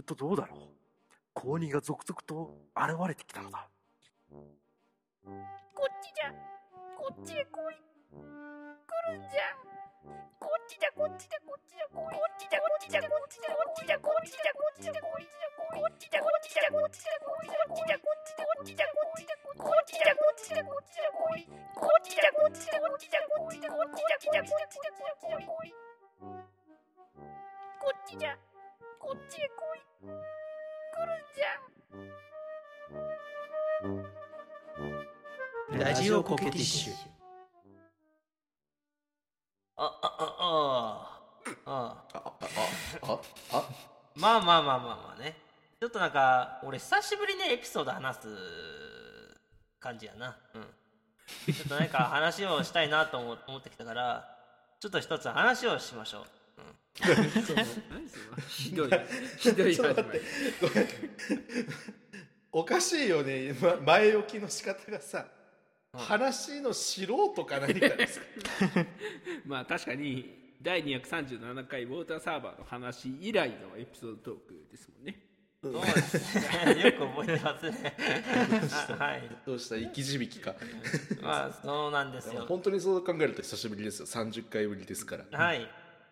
るとどうだろう？高2が続々と現れてきたのだ。こっちじゃこっちへ来い来るんじゃこっちじゃこっちじゃこっちじゃこっちじゃこっちじゃこっちじこっちこっちじこっちあ、あ、あ、ああ、ああ、あ、あ、あ、まあまあまあまあまあね。ちょっとなんか、俺久しぶりにエピソード話す感じやな。うん。ちょっと何か話をしたいなと思 思ってきたから、ちょっと一つ話をしましょう。ひどい ひどいちょっと待ってりごめん おかしいよね、ま、前置きの仕方がさ、話の素人か何かですか？まあ確かに第237回ウォーターサーバーの話以来のエピソードトークですもんねそうですね。よく覚えてますね。あ はい。どうした？生き字引かまあ、そうなんですよ。本当にそう考えると久しぶりですよ30回ぶりですからはい。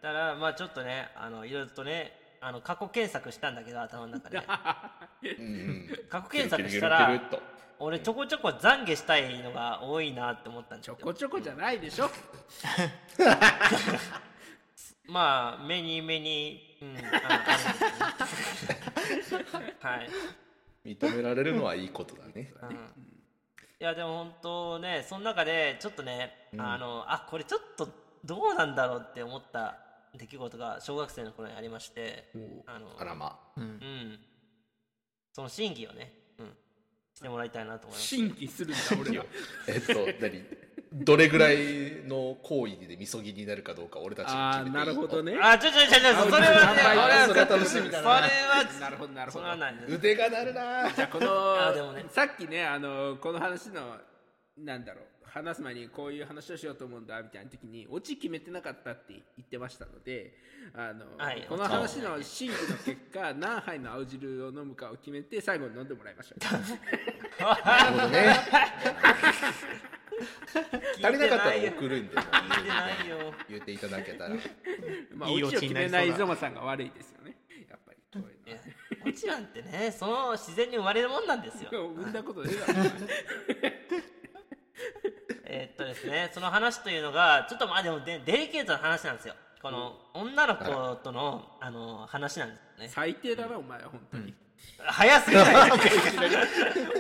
だから、まあちょっとね、あの、いろいろとね、あの、過去検索したんだけど、頭の中で。うん。うん過去検索したケら俺ちょこちょこ懺悔したいのが多いなって思ったんですよ。ちょこちょこじゃないでしょ。まあ目に目にうんはい、認められるのはいいことだね。うん、いやでも本当ねその中でちょっとね、うん。あのあこれちょっとどうなんだろうって思った出来事が小学生の頃にありましてあのあらま。うん。その審議をね、うん、してもらいたいなと思います。審議するんだ俺は えっと何？どれぐらいの行為でみそぎになるかどうか俺たちああに決めていい？なるほどね。あちょちょちょちょそれはねそれは楽しみだな。それはなるほどなるほど。腕が鳴るなじゃあこのあでもね。さっきねあのこの話のなんだろう話す前にこういう話をしようと思うんだみたいな時にオチ決めてなかったって言ってましたのであの、はいこの話の審議の結果何杯の青汁を飲むかを決めて最後に飲んでもらいましょう。なるほどね。足りなかったら送るんで言っていただけたら。まあいいオチを決めないゾマさんが悪いですよね。やっぱり。こういういやオチなんてねその自然に生まれるもんなんですよ。の産んだことねえだろえーっとですねその話というのがちょっとまあでもデデリケートな話なんですよ。この女の子とのあの話なんですよね。最低だなお前は本当に、早すぎない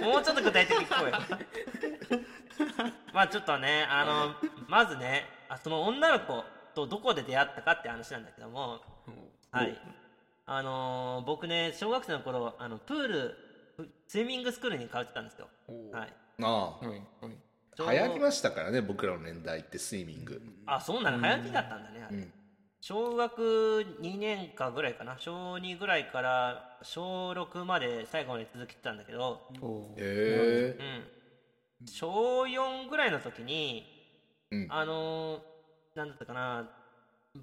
もうちょっと具体的に聞こえよ。まあちょっとねあのまずねあその女の子とどこで出会ったかって話なんだけどもはい。あのー僕ね小学生の頃あのプールスイミングスクールに通ってたんですよ。はい。ああ。はいはい流行りましたからね僕らの年代ってスイミング。あそうなの流行りだったんだねあれ、うん。小学2年かぐらいかな。小2ぐらいから小6まで最後まで続けてたんだけど、おーへうん、小4ぐらいの時にえうん。あのーなんだったかな。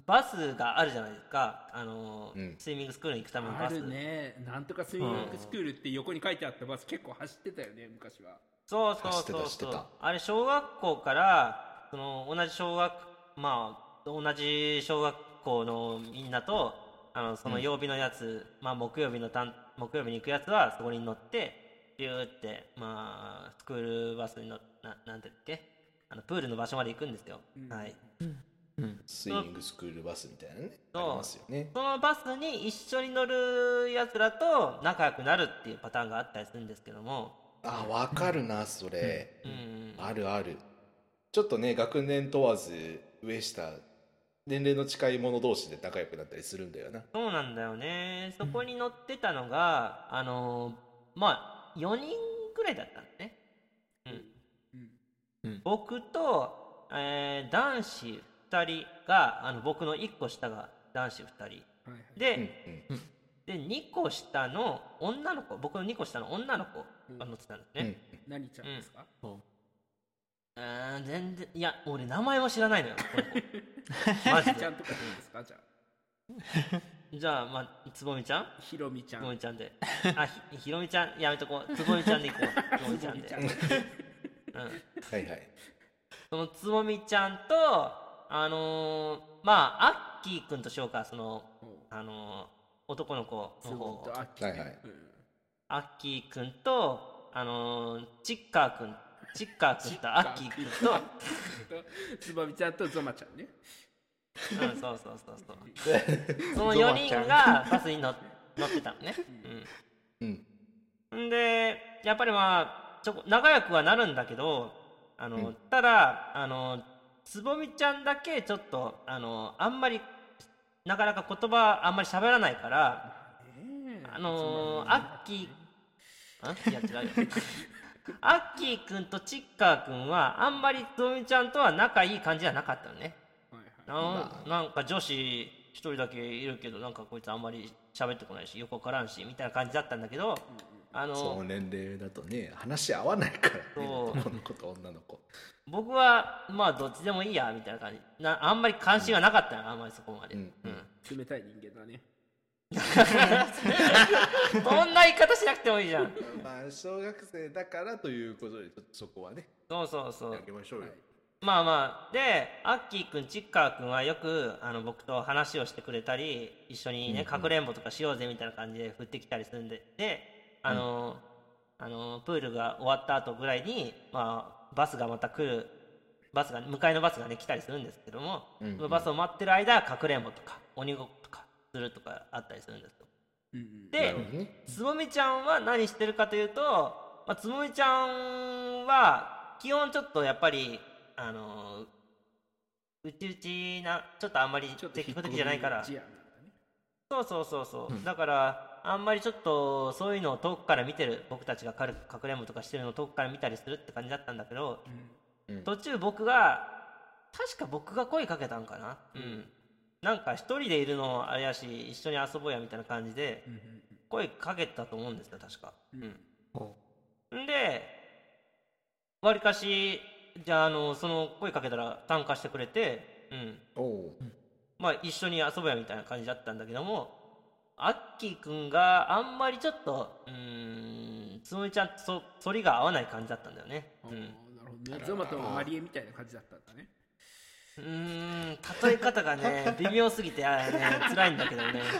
バスがあるじゃないですか、あのーうん。スイミングスクールに行くためのあバス。るね。なんとかスイミングスクールって横に書いてあったバス結構走ってたよね昔はそうそうそうそう。あれ小学校からその同じ小学まあ同じ小学校のみんなとあのその曜日のやつ、まあ木曜日のたん木曜日に行くやつはそこに乗ってビューってまあスクールバスに乗ななんて言ってあのプールの場所まで行くんですよ、はい。スイミングスクールバスみたいなね。あそう。りますよね。そのバスに一緒に乗るやつらと仲良くなるっていうパターンがあったりするんですけどもあわかるなそれ。うん。あるある。ちょっとね学年問わず上下年齢の近い者同士で仲良くなったりするんだよな。そうなんだよね。そこに乗ってたのが、あのーまあ4人ぐらいだったんだね。うん、うん。僕と、えー男子2人があの僕の1個下が男子2人。はいはい。で,、うんで2個下の女の子僕の2個下の女の子が乗ってたんですうん。ね、何ちゃんですか、あー全然いや俺名前も知らないのよ マジで。ちゃんとかでいいんですか？じゃあ。じゃあまあつぼみちゃん？ひろみちゃん。つぼみちゃんで。あひひろみちゃん？やめとこう。つぼみちゃんでいこう。つぼみちゃんで。うん。はいはい。そのつぼみちゃんとあのーまあアッキーくんとしようかそのあのー男の子の方みとあっきはいはい。うん。アッキーくんとあのーチッカーくん。チッカーくんとアッキーくんと。つぼみちゃんとゾマちゃんね。うん、そうそうそうそう。その4人がバスに乗乗ってたのね。うん。うん。ん。で、やっぱりまあ、ちょこ仲良くはなるんだけど、あの、ただ、あの、つぼみちゃんだけちょっと、あの、あんまり、なかなか言葉あんまり喋らないから、あのー、アッキー、あ？いや違うよ。アッキーくんとチッカーくんは、あんまりつぼみちゃんとは仲いい感じじゃなかったのね。はいはい。なんなんか女子一人だけいるけどなんかこいつあんまり喋ってこないし横からんしみたいな感じだったんだけどあそのの年齢だとね話合わないからねそう男の子と女の子僕はまあどっちでもいいやみたいな感じなあんまり関心はなかったよあんまりそこまで、うん冷たい人間だね。そんな言い方しなくてもいいじゃん。まあ小学生だからということでちょっとそこはねそうそうそう。やりましょうよ、まあまあ。でアッキーくんチッカーくんはよくあの僕と話をしてくれたり一緒にねかくれんぼとかしようぜみたいな感じで振ってきたりするんでであの、あのプールが終わった後ぐらいに、まあ、バスがまた来るバスが迎えのバスがね来たりするんですけども、うんうん。そのバスを待ってる間かくれんぼとか鬼ごっことかするとかあったりするんですよ。うんうん。なでね。つぼみちゃんは何してるかというと、まあ、つぼみちゃんは基本ちょっとやっぱりあのうちうちなちょっとあんまりちょっと積極的じゃないからね。そうそうそうそう、だからあんまりちょっとそういうのを遠くから見てる僕たちがかるかくれんぼとかしてるのを遠くから見たりするって感じだったんだけど、うん。途中僕が確か僕が声かけたんかな。うんなんか一人でいるのあれやし一緒に遊ぼうやみたいな感じで声かけたと思うんですよ確か。うん。でわりかしじゃああのその声かけたら参加してくれてうん。まあ一緒に遊ぼうやみたいな感じだったんだけどもアッキーくんがあんまりちょっとうーんつむみちゃんとそ反りが合わない感じだったんだよね。うん。なるほどね。ゾマとマリエみたいな感じだったんだねうーん例え方がね 微妙すぎてあれね辛いんだけどね。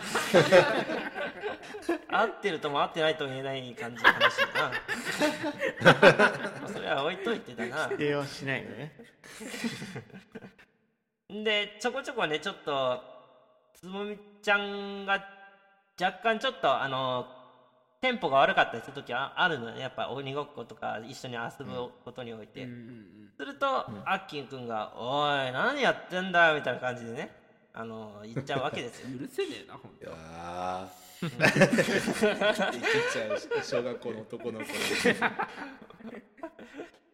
合ってるとも合ってないとも言えない感じの話だな。まあそれは置いといてだな。否定はしないのね。でちょこちょこねちょっとつぼみちゃんが若干ちょっとあのテンポが悪かったりする時はあるのよね。やっぱ鬼ごっことか一緒に遊ぶことにおいて、うんうんすると、アッキーくんが「おい何やってんだよ」みたいな感じでねあの言っちゃうわけですよ。う ん許せねえなほんいとやー。生きちゃう小学校の男の子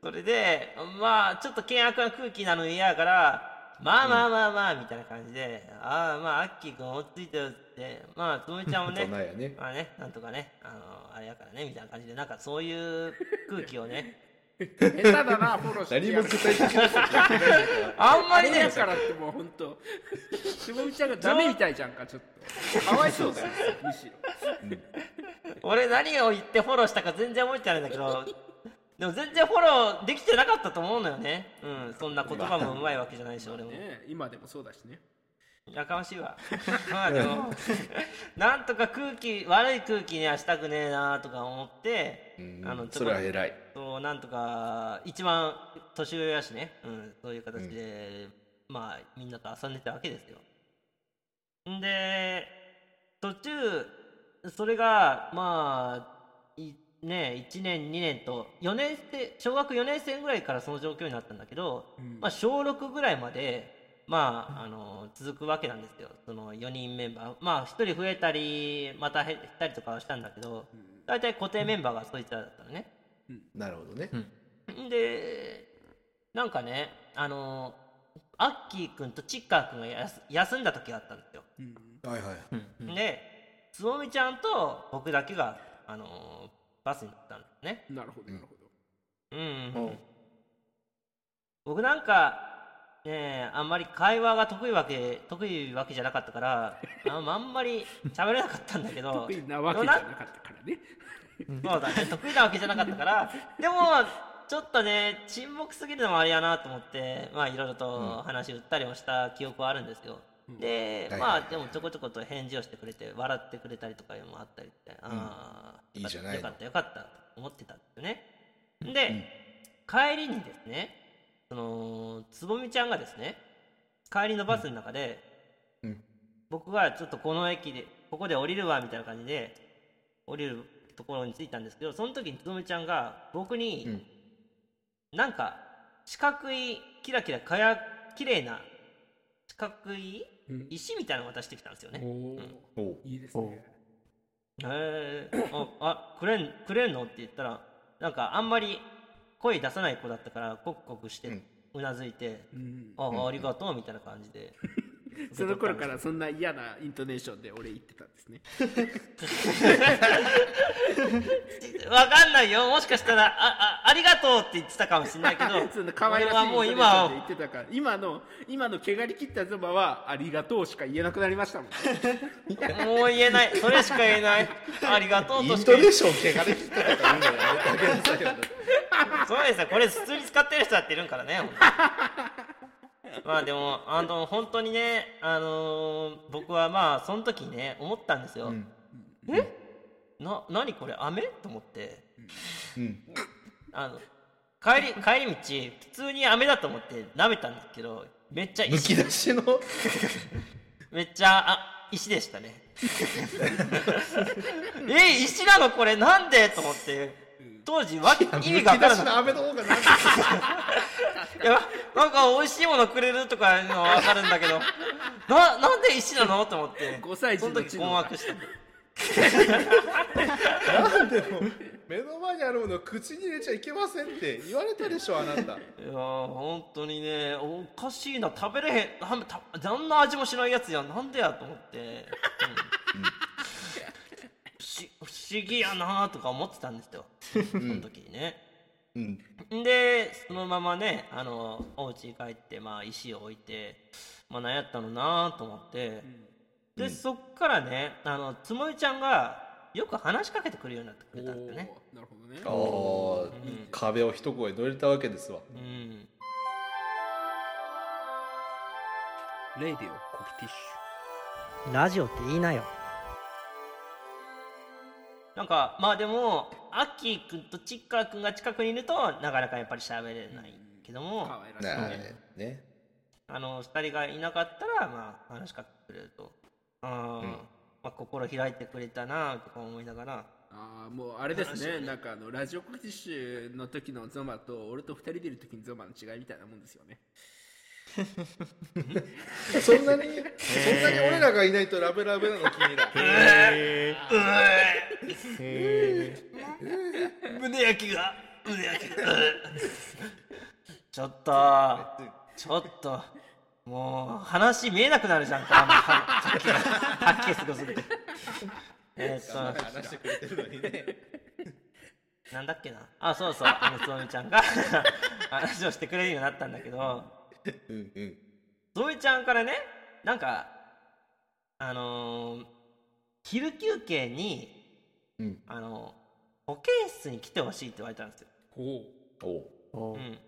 それでまあちょっと険悪な空気なの嫌やからまあまあまあまあみたいな感じで、ああまあアッキーくん落ち着いてよってまあつむみちゃんもね ね。まあねなんとかねあのあれやからねみたいな感じでなんかそういう空気をね。下手だなフォローして何も具体的なあんまりね。だからってもうほんと。つぼみちゃんがダメみたいじゃんかちょっと。かわいそうだよむしろ。俺何を言ってフォローしたか全然覚えてないんだけどでも全然フォローできてなかったと思うのよね。うんそんな言葉もうまいわけじゃないし俺も。ね今でもそうだしねやかましいわ。まあでもなんとか空気悪い空気にはしたくねえなとか思ってうん。あのそれは偉い。そうなんとか一番年上やしね、うん、そういう形で、まあみんなと遊んでたわけですよ。んで途中それがまあいね1年2年と4年生小学4年生ぐらいからその状況になったんだけど、うん。まあ小6ぐらいまでまああの続くわけなんですよ。その4人メンバー。まあ1人増えたりまた減ったりとかはしたんだけど大体固定メンバーがそいつらだったのね、なるほどね、ん。でなんかねあのアッキーくんとチッカーくんがやす休んだ時があったんですよ、はいはいでつぼみちゃんと僕だけがあのバスに乗ったんですね。なるほどなるほど。うん。うんう。ん、うん僕なんかねえあんまり会話が得意わけ得意わけじゃなかったからああんまり喋れなかったんだけど得意なわけじゃなかったからね。そうだね。得意なわけじゃなかったからでもちょっとね沈黙すぎるのもあれやなと思ってまあいろいろと話打ったりもした記憶はあるんですよ、で、はいまあでもちょこちょこと返事をしてくれて笑ってくれたりとかもあったりして、ああいいじゃないの。よかったよかったと思ってたんですよね。で、帰りにですねそのつぼみちゃんがですね帰りのバスの中で、うん。僕がちょっとこの駅でここで降りるわみたいな感じで降りるところに着いたんですけどその時につぼみちゃんが僕に、うん。なんか四角いキラキラかや綺麗な四角いうん。石みたいなのを渡してきたんですよね、ういいですね。へえああくれんくれんの？って言ったらなんかあんまり声出さない子だったからコクコクしてうなずいて、うん。あありがとうみたいな感じで。その頃からそんな嫌なイントネーションで俺言ってたんですね。わかんないよ。もしかしたらああありがとうって言ってたかもしれないけど そんな可愛らしいもうイントネーションで今言ってたから。今の今の毛刈り切ったズバはありがとうしか言えなくなりましたもんもう言えない。それしか言えない。ありがとうイとしか言えントネーション汚れ切ったとか言うのやめてあげなさ。いよ そうですよ。これ普通に使ってる人だっているんからね まあでもあの本当にねあのー僕はまあその時にね思ったんですよ、うん。え？な何これ？飴？と思って。うん。あの帰り帰り道普通に飴だと思って舐めたんですけどめっちゃむき石出しの？めっちゃ あ石でしたね。え石なの？これなんで？と思って当時わ意味が分からなかったいや なんか美味しいものくれるとかいうのは分かるんだけど。ななんで石なのと思って。5歳児その時の知能困惑した。なんでも目の前にあるものを口に入れちゃいけませんって言われたでしょあなた。いやー本当にねおかしいな。食べれへん。なんたどんな味もしないやつやなんでやと思って、うん。不思議やなとか思ってたんですよ。その時にね、うん。でそのままねあのお家に帰ってまあ石を置いてまあ何やったのなと思って、で、そっからねあのつもりちゃんがよく話しかけてくるようになってくれたんだよね。なるほどね。ああ、壁を一声乗れたわけですわ。うん。レイディオコキティッシラジオって言いなよなんかまあでもアッキーくんとチッカーくんが近くにいるとなかなかやっぱり喋れないけどュも、可愛らしいね。ねねあの2人がいなかったらまあ話しかけてくれると。あー、まあ、心開いてくれたなとか思いながら。ああもうあれですね。なんかあのラジオコキティッシュの時のゾマと俺と二人でいる時のゾマの違いみたいなもんですよね そんなに、そんなに俺らがいないとラブラブなの君ら胸焼きが胸焼きが。ちょっとちょっともう話見えなくなるじゃんかははっきりはっきりすごすぎてえーっと話してくれてるのにね。なんだっけな。あそうそうあのつぼみちゃんが話をしてくれるようになったんだけどうんうん。つぼみちゃんからねなんかあのー昼休憩にうん。あの保健室に来てほしいって言われたんですよ。ほおう。う。ん。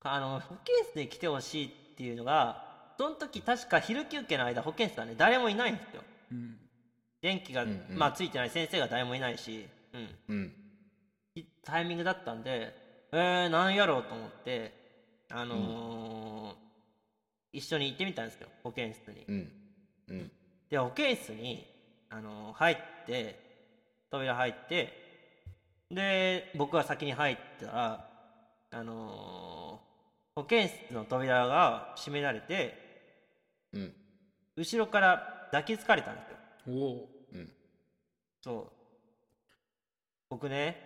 あの保健室に来てほしいっていうのがその時確か昼休憩の間保健室はね誰もいないんですよ。ううん。電気が、うんうん。まあついてない先生が誰もいないし。うん。うん。いタイミングだったんでえー、何やろうと思ってあのー一緒に行ってみたんですよ保健室に。うん。うん。で保健室に、あのー入って扉入ってで僕が先に入ったらあのー保健室の扉が閉められてうん。後ろから抱きつかれたんですよ。おおうん。そう。僕ね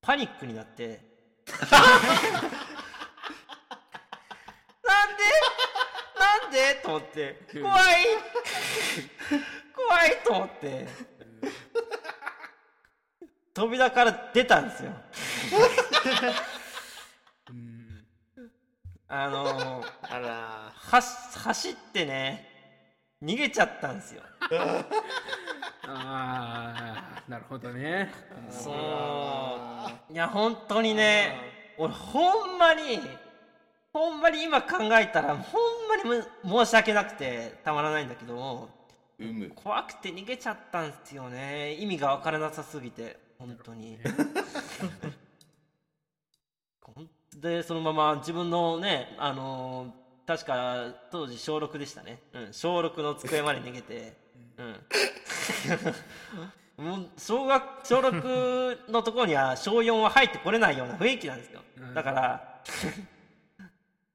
パニックになってなんで？なんで？と思って。怖い。怖い。と思って。扉から出たんですよ。うん。あのーあら。はし走ってね逃げちゃったんですよ。ああなるほどね。そういや本当にね俺ほんまにほんまに今考えたらほんまにむ申し訳なくてたまらないんだけども怖くて逃げちゃったんですよね。意味が分からなさすぎて本当に。でそのまま自分のねあのー確か当時小6でしたね、うん、小6の机まで逃げてうん 小学 小6のところには小4は入ってこれないような雰囲気なんですよ。だから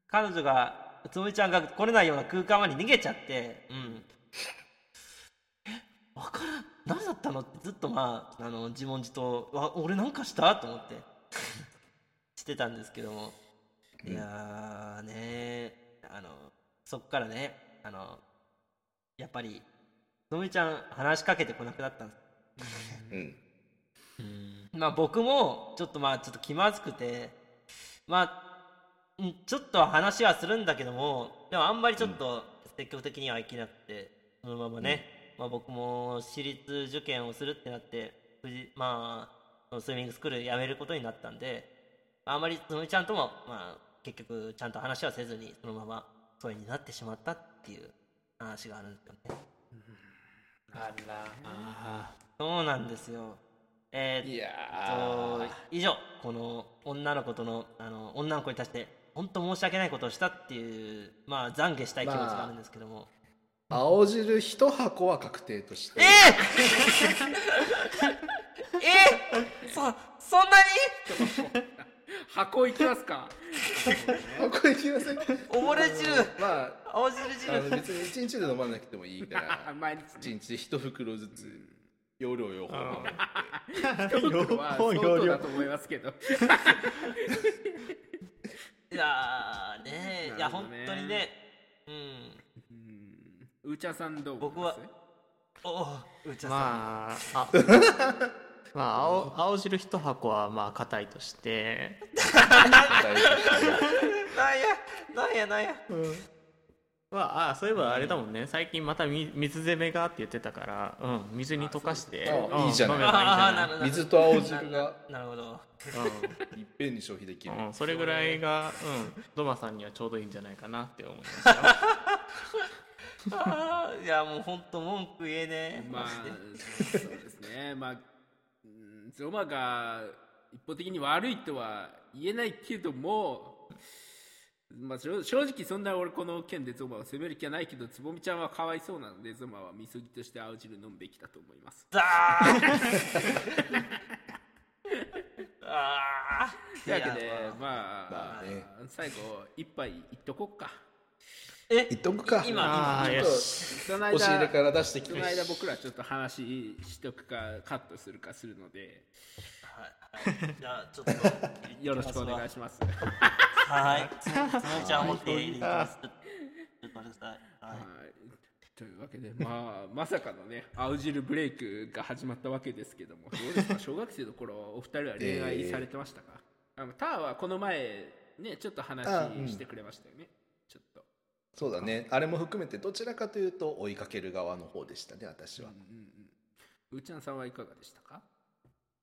彼女がつむりちゃんが来れないような空間まで逃げちゃってうん。わからん。何だったのってずっとまああの自問自答わ俺なんかした？と思って。してたんですけども。いやーねあのそっからねあのやっぱりのみちゃん話しかけてこなくなったんですうん。まあ僕もちょっとまあちょっと気まずくてまあうんちょっとは話はするんだけどもでもあんまりちょっと積極的にはいけなくてそのままね、まあ、僕も私立受験をするってなってまあスイミングスクール辞めることになったんであんまりつむりちゃんともまあ結局ちゃんと話はせずにそのまま疎遠になってしまったっていう話があるんですよね。あら。あそうなんですよ。えー、いやと以上この女の子とのあの女の子に対して本当申し訳ないことをしたっていうまあ懺悔したい気持ちがあるんですけども、青汁一箱は確定として。えー、えー、そそんなに？箱行きますか。箱行きません溺れ汁。まあ青汁汁。別に一日で飲まなくてもいいから。毎日一日で一袋ずつ容量用法。一袋は相当だと思いますけどいやーねいや本当にねうんうんうーちゃんさんどう思い僕はおおうちゃさん、まああまあ青青汁一箱はまあ硬いとしてなんやなんやなんやまああそういえばあれだもんね。最近またみ水攻めがって言ってたから、うん、水に溶かして。あうん。いいじゃない。水と青汁が。なるほど。いっぺんに消費できる。うん、それぐらいが、うん、ドマさんにはちょうどいいんじゃないかなって思いましたいやもう本当文句言えねえ。まあそうですね。まあうんゾマが一方的に悪いとは言えないけどもまあ、正正直そんな俺この件でゾマを責める気はないけどつぼみちゃんはかわいそうなのでゾマはみそぎとして青汁飲むべきだと思います。ザー あー。というわけでまあ、まあね。最後一杯いっとこっか。え？言っとくか今。ああちょっとよし。その間押し入れから出してきて。その間僕らちょっと話しとくかカットするかするのではい。はい。じゃあちょっとよろしくお願い。しますはい。つつむちゃん持ってい。きますちょっと待ってください。はい。はい。とい。うわけで、まあ、まさかのね、青汁ブレイクが始まったわけですけども、どうですか、小学生の頃、お二人は恋愛されてましたか、あのターはこの前、ね、ちょっと話してくれましたよね。ちょっと。そうだねあれも含めてどちらかとい。うと追い。かける側の方でしたね私はうんうんうん。うーちゃんさんはい。かがでしたか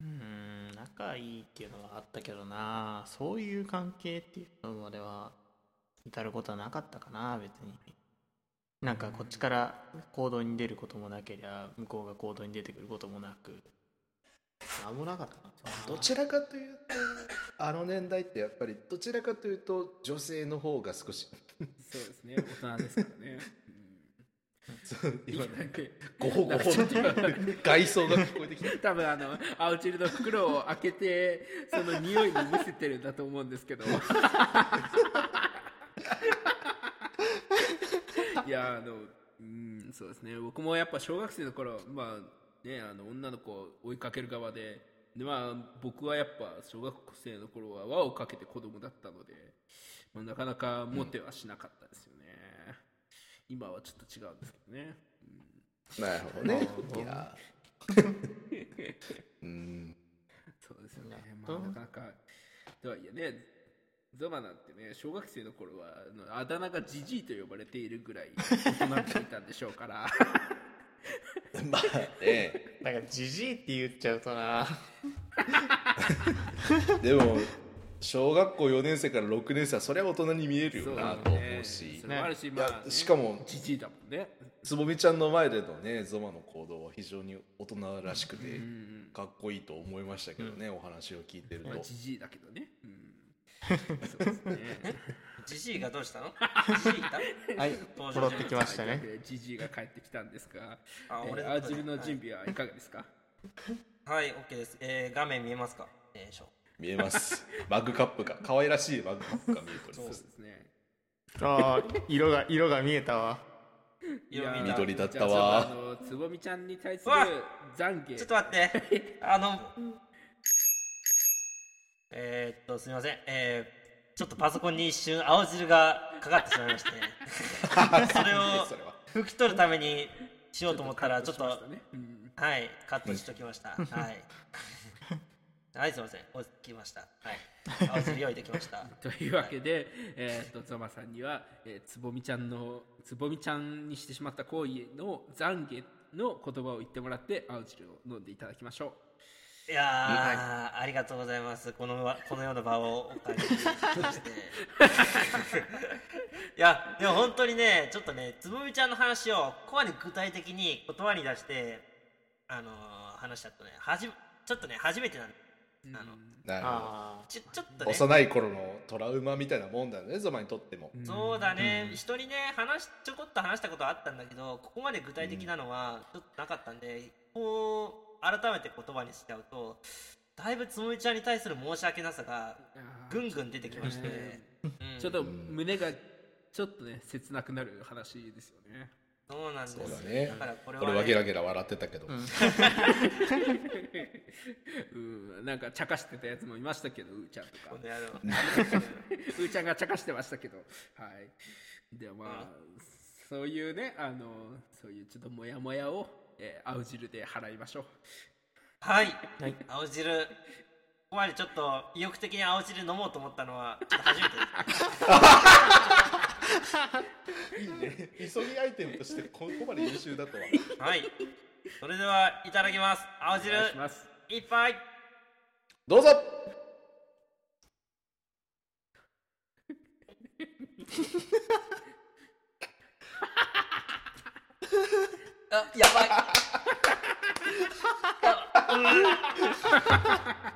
うん仲いいっていうのはあったけどな。そういう関係っていうのまでは至ることはなかったかな別に。なんかこっちから行動に出ることもなけりゃ向こうが行動に出てくることもなく。なんもなかったなどちらかというとあの年代ってやっぱりどちらかというと女性の方が少し。そうですね、大人ですからね。そう今なんかごほごほっていう外装が聞こえてきた。多分あの青汁の袋を開けてその匂いにむせてるんだと思うんですけど。いやあのうんそうですね。僕もやっぱ小学生の頃まあねあの女の子を追いかける側ででまあ僕はやっぱ小学生の頃は輪をかけて子供だったので、まあ、なかなかモテはしなかったですよね、今はちょっと違うんですけどね、なるほどね。いや。うん。そうですよね。うんまあ、なかなか、とはいえね、ゾマなんてね小学生の頃はあのあだ名がジジイと呼ばれているぐらい大人びていたんでしょうから。まあねなんかジジイって言っちゃうとな。でも小学校4年生から6年生はそりゃ大人に見えるよなとしそれもあるし、いまあやしかもジジイだもんね。つぼみちゃんの前でのねゾマの行動は非常に大人らしくてうんかっこいいと思いましたけどね、お話を聞いてると。まあジジイだけどね、うん、そうですねジジイがどうしたの？ジジイいた？はい戻ってきましたね。はいジジイが帰ってきたんですがあ俺えー、アージルの準備はいかがですか、はい、OK です。えー、画面見えますか？えー、しょ見えます。マグカップが可愛らしいマグカップが見えておりそうまですすねあー色が色が見えたわ色見た緑だったわつぼみちゃんに対する懺悔ちょっと待って。あの、えー、っと、すみません。えー、ちょっとパソコンに一瞬青汁がかかってしまいまして、それをそれは拭き取るためにしようと思ったら、ちょっと、はい、カットしときました。はい。はい、すみません。落ちました。はい。青汁用意できました。というわけで、えー、とゾマさんには、えーつぼみちゃんのつぼみちゃんにしてしまった行為の懺悔の言葉を言ってもらって青汁を飲んでいただきましょいやー、ありがとうございます。このわこのような場をお借りして。いや、でも本当にね、ちょっとね、つぼみちゃんの話をここまで具体的に言葉に出して、あのー話しちゃったね、はじちょっとね、初めてなんう、あのなるほど。あちょちょっとね、幼い頃のトラウマみたいなもんだよねゾマにとっても、うん。そうだね、人にね話しちょこっと話したことはあったんだけどここまで具体的なのはちょっとなかったんで、こう改めて言葉にしちゃうとだいぶつむみちゃんに対する申し訳なさがぐんぐん出てきまして、ちょっと胸がちょっとね切なくなる話ですよねそうなんです。そうだね。からこれは、ね、これはゲラゲラ笑ってたけど、うん。なんか茶化してたやつもいましたけどうーちゃんとか。うーちゃんが茶化してましたけど。はい。でもまあそういうねあのそういうちょっとモヤモヤを、えー青汁で払いましょう。はい、青汁。ここまでちょっと意欲的に青汁飲もうと思ったのはちょっと初めてです いいね。急ぎアイテムとしてここまで優秀だとは。はい。それではいただきます。青お汁願いします。一杯。どうぞ。あやばい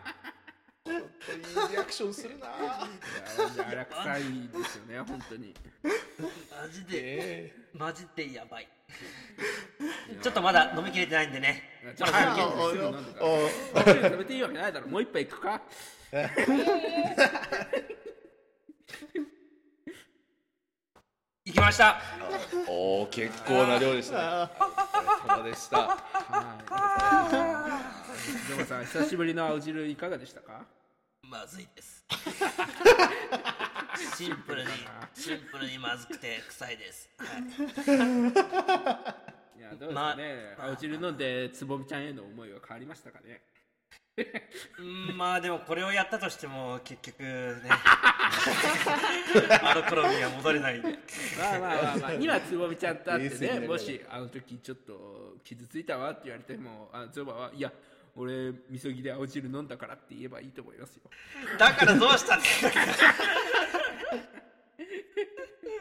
アクションするな。柔らかさいですよね本当に。マジで。えマジでやばい。ちょっとまだ飲みきれてないんでね。ちょっと食べていいわけないだろ。もう一杯いくか。行きました。ーおお結構な量でしたね。お疲れ様でした。はい。久しぶりの青汁いかがでしたか？まずいです。シンプルにシンプルにまずくて臭いです、はい。やどうですかね、青汁飲んでつぼみちゃんへの思いは変わりましたかね？うーんまあでもこれをやったとしても結局ね。あの頃には戻れない。んでまあまあまあまあ今つぼみちゃんと会ってねもしあの時ちょっと傷ついたわって言われてもあゾマはいや俺みそぎで青汁飲んだからって言えばいいと思いますよ。だからどうしたんですか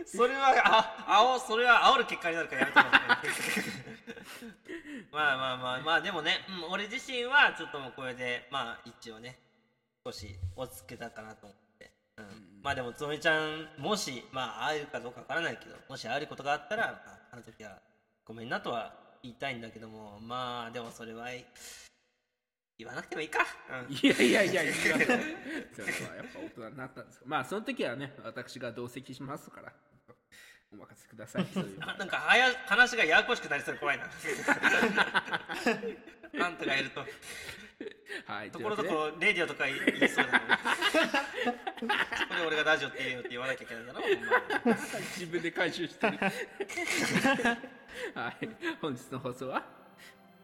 それはあ青それは煽る結果になるからやめてもらってまあまあまあまあでもね、うん、俺自身はちょっともうこれでまあ一応ね少し落ち着けたかなと思って、うん。まあでもつぼみちゃんもしまあ会えるかどうかわからないけどもし会えることがあったら、まあ、あの時はごめんなとは言いたいんだけどもまあでもそれは言わなくてもいいか、うん。いやいやいやいや。それはやっぱ大人になったんですよ。まあその時はね私が同席しますから。お任せください。そういうなんかはや話がややこしくなりそうで怖いな。あんたがいると、はいところどころレディオとか言いそうだね。そこで俺がラジオって言うよって言わなきゃいけないんだろ、自分で回収してるはい。本日の放送は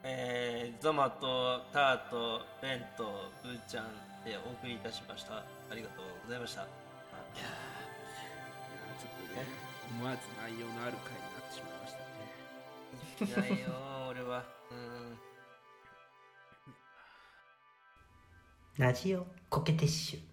えー、ゾマとターとベンとブーちゃんでお送りいたしました。ありがとうございました。ちょっとね思わず内容のある回になってしまいましたねないよ俺はうんラジオコケティッシュ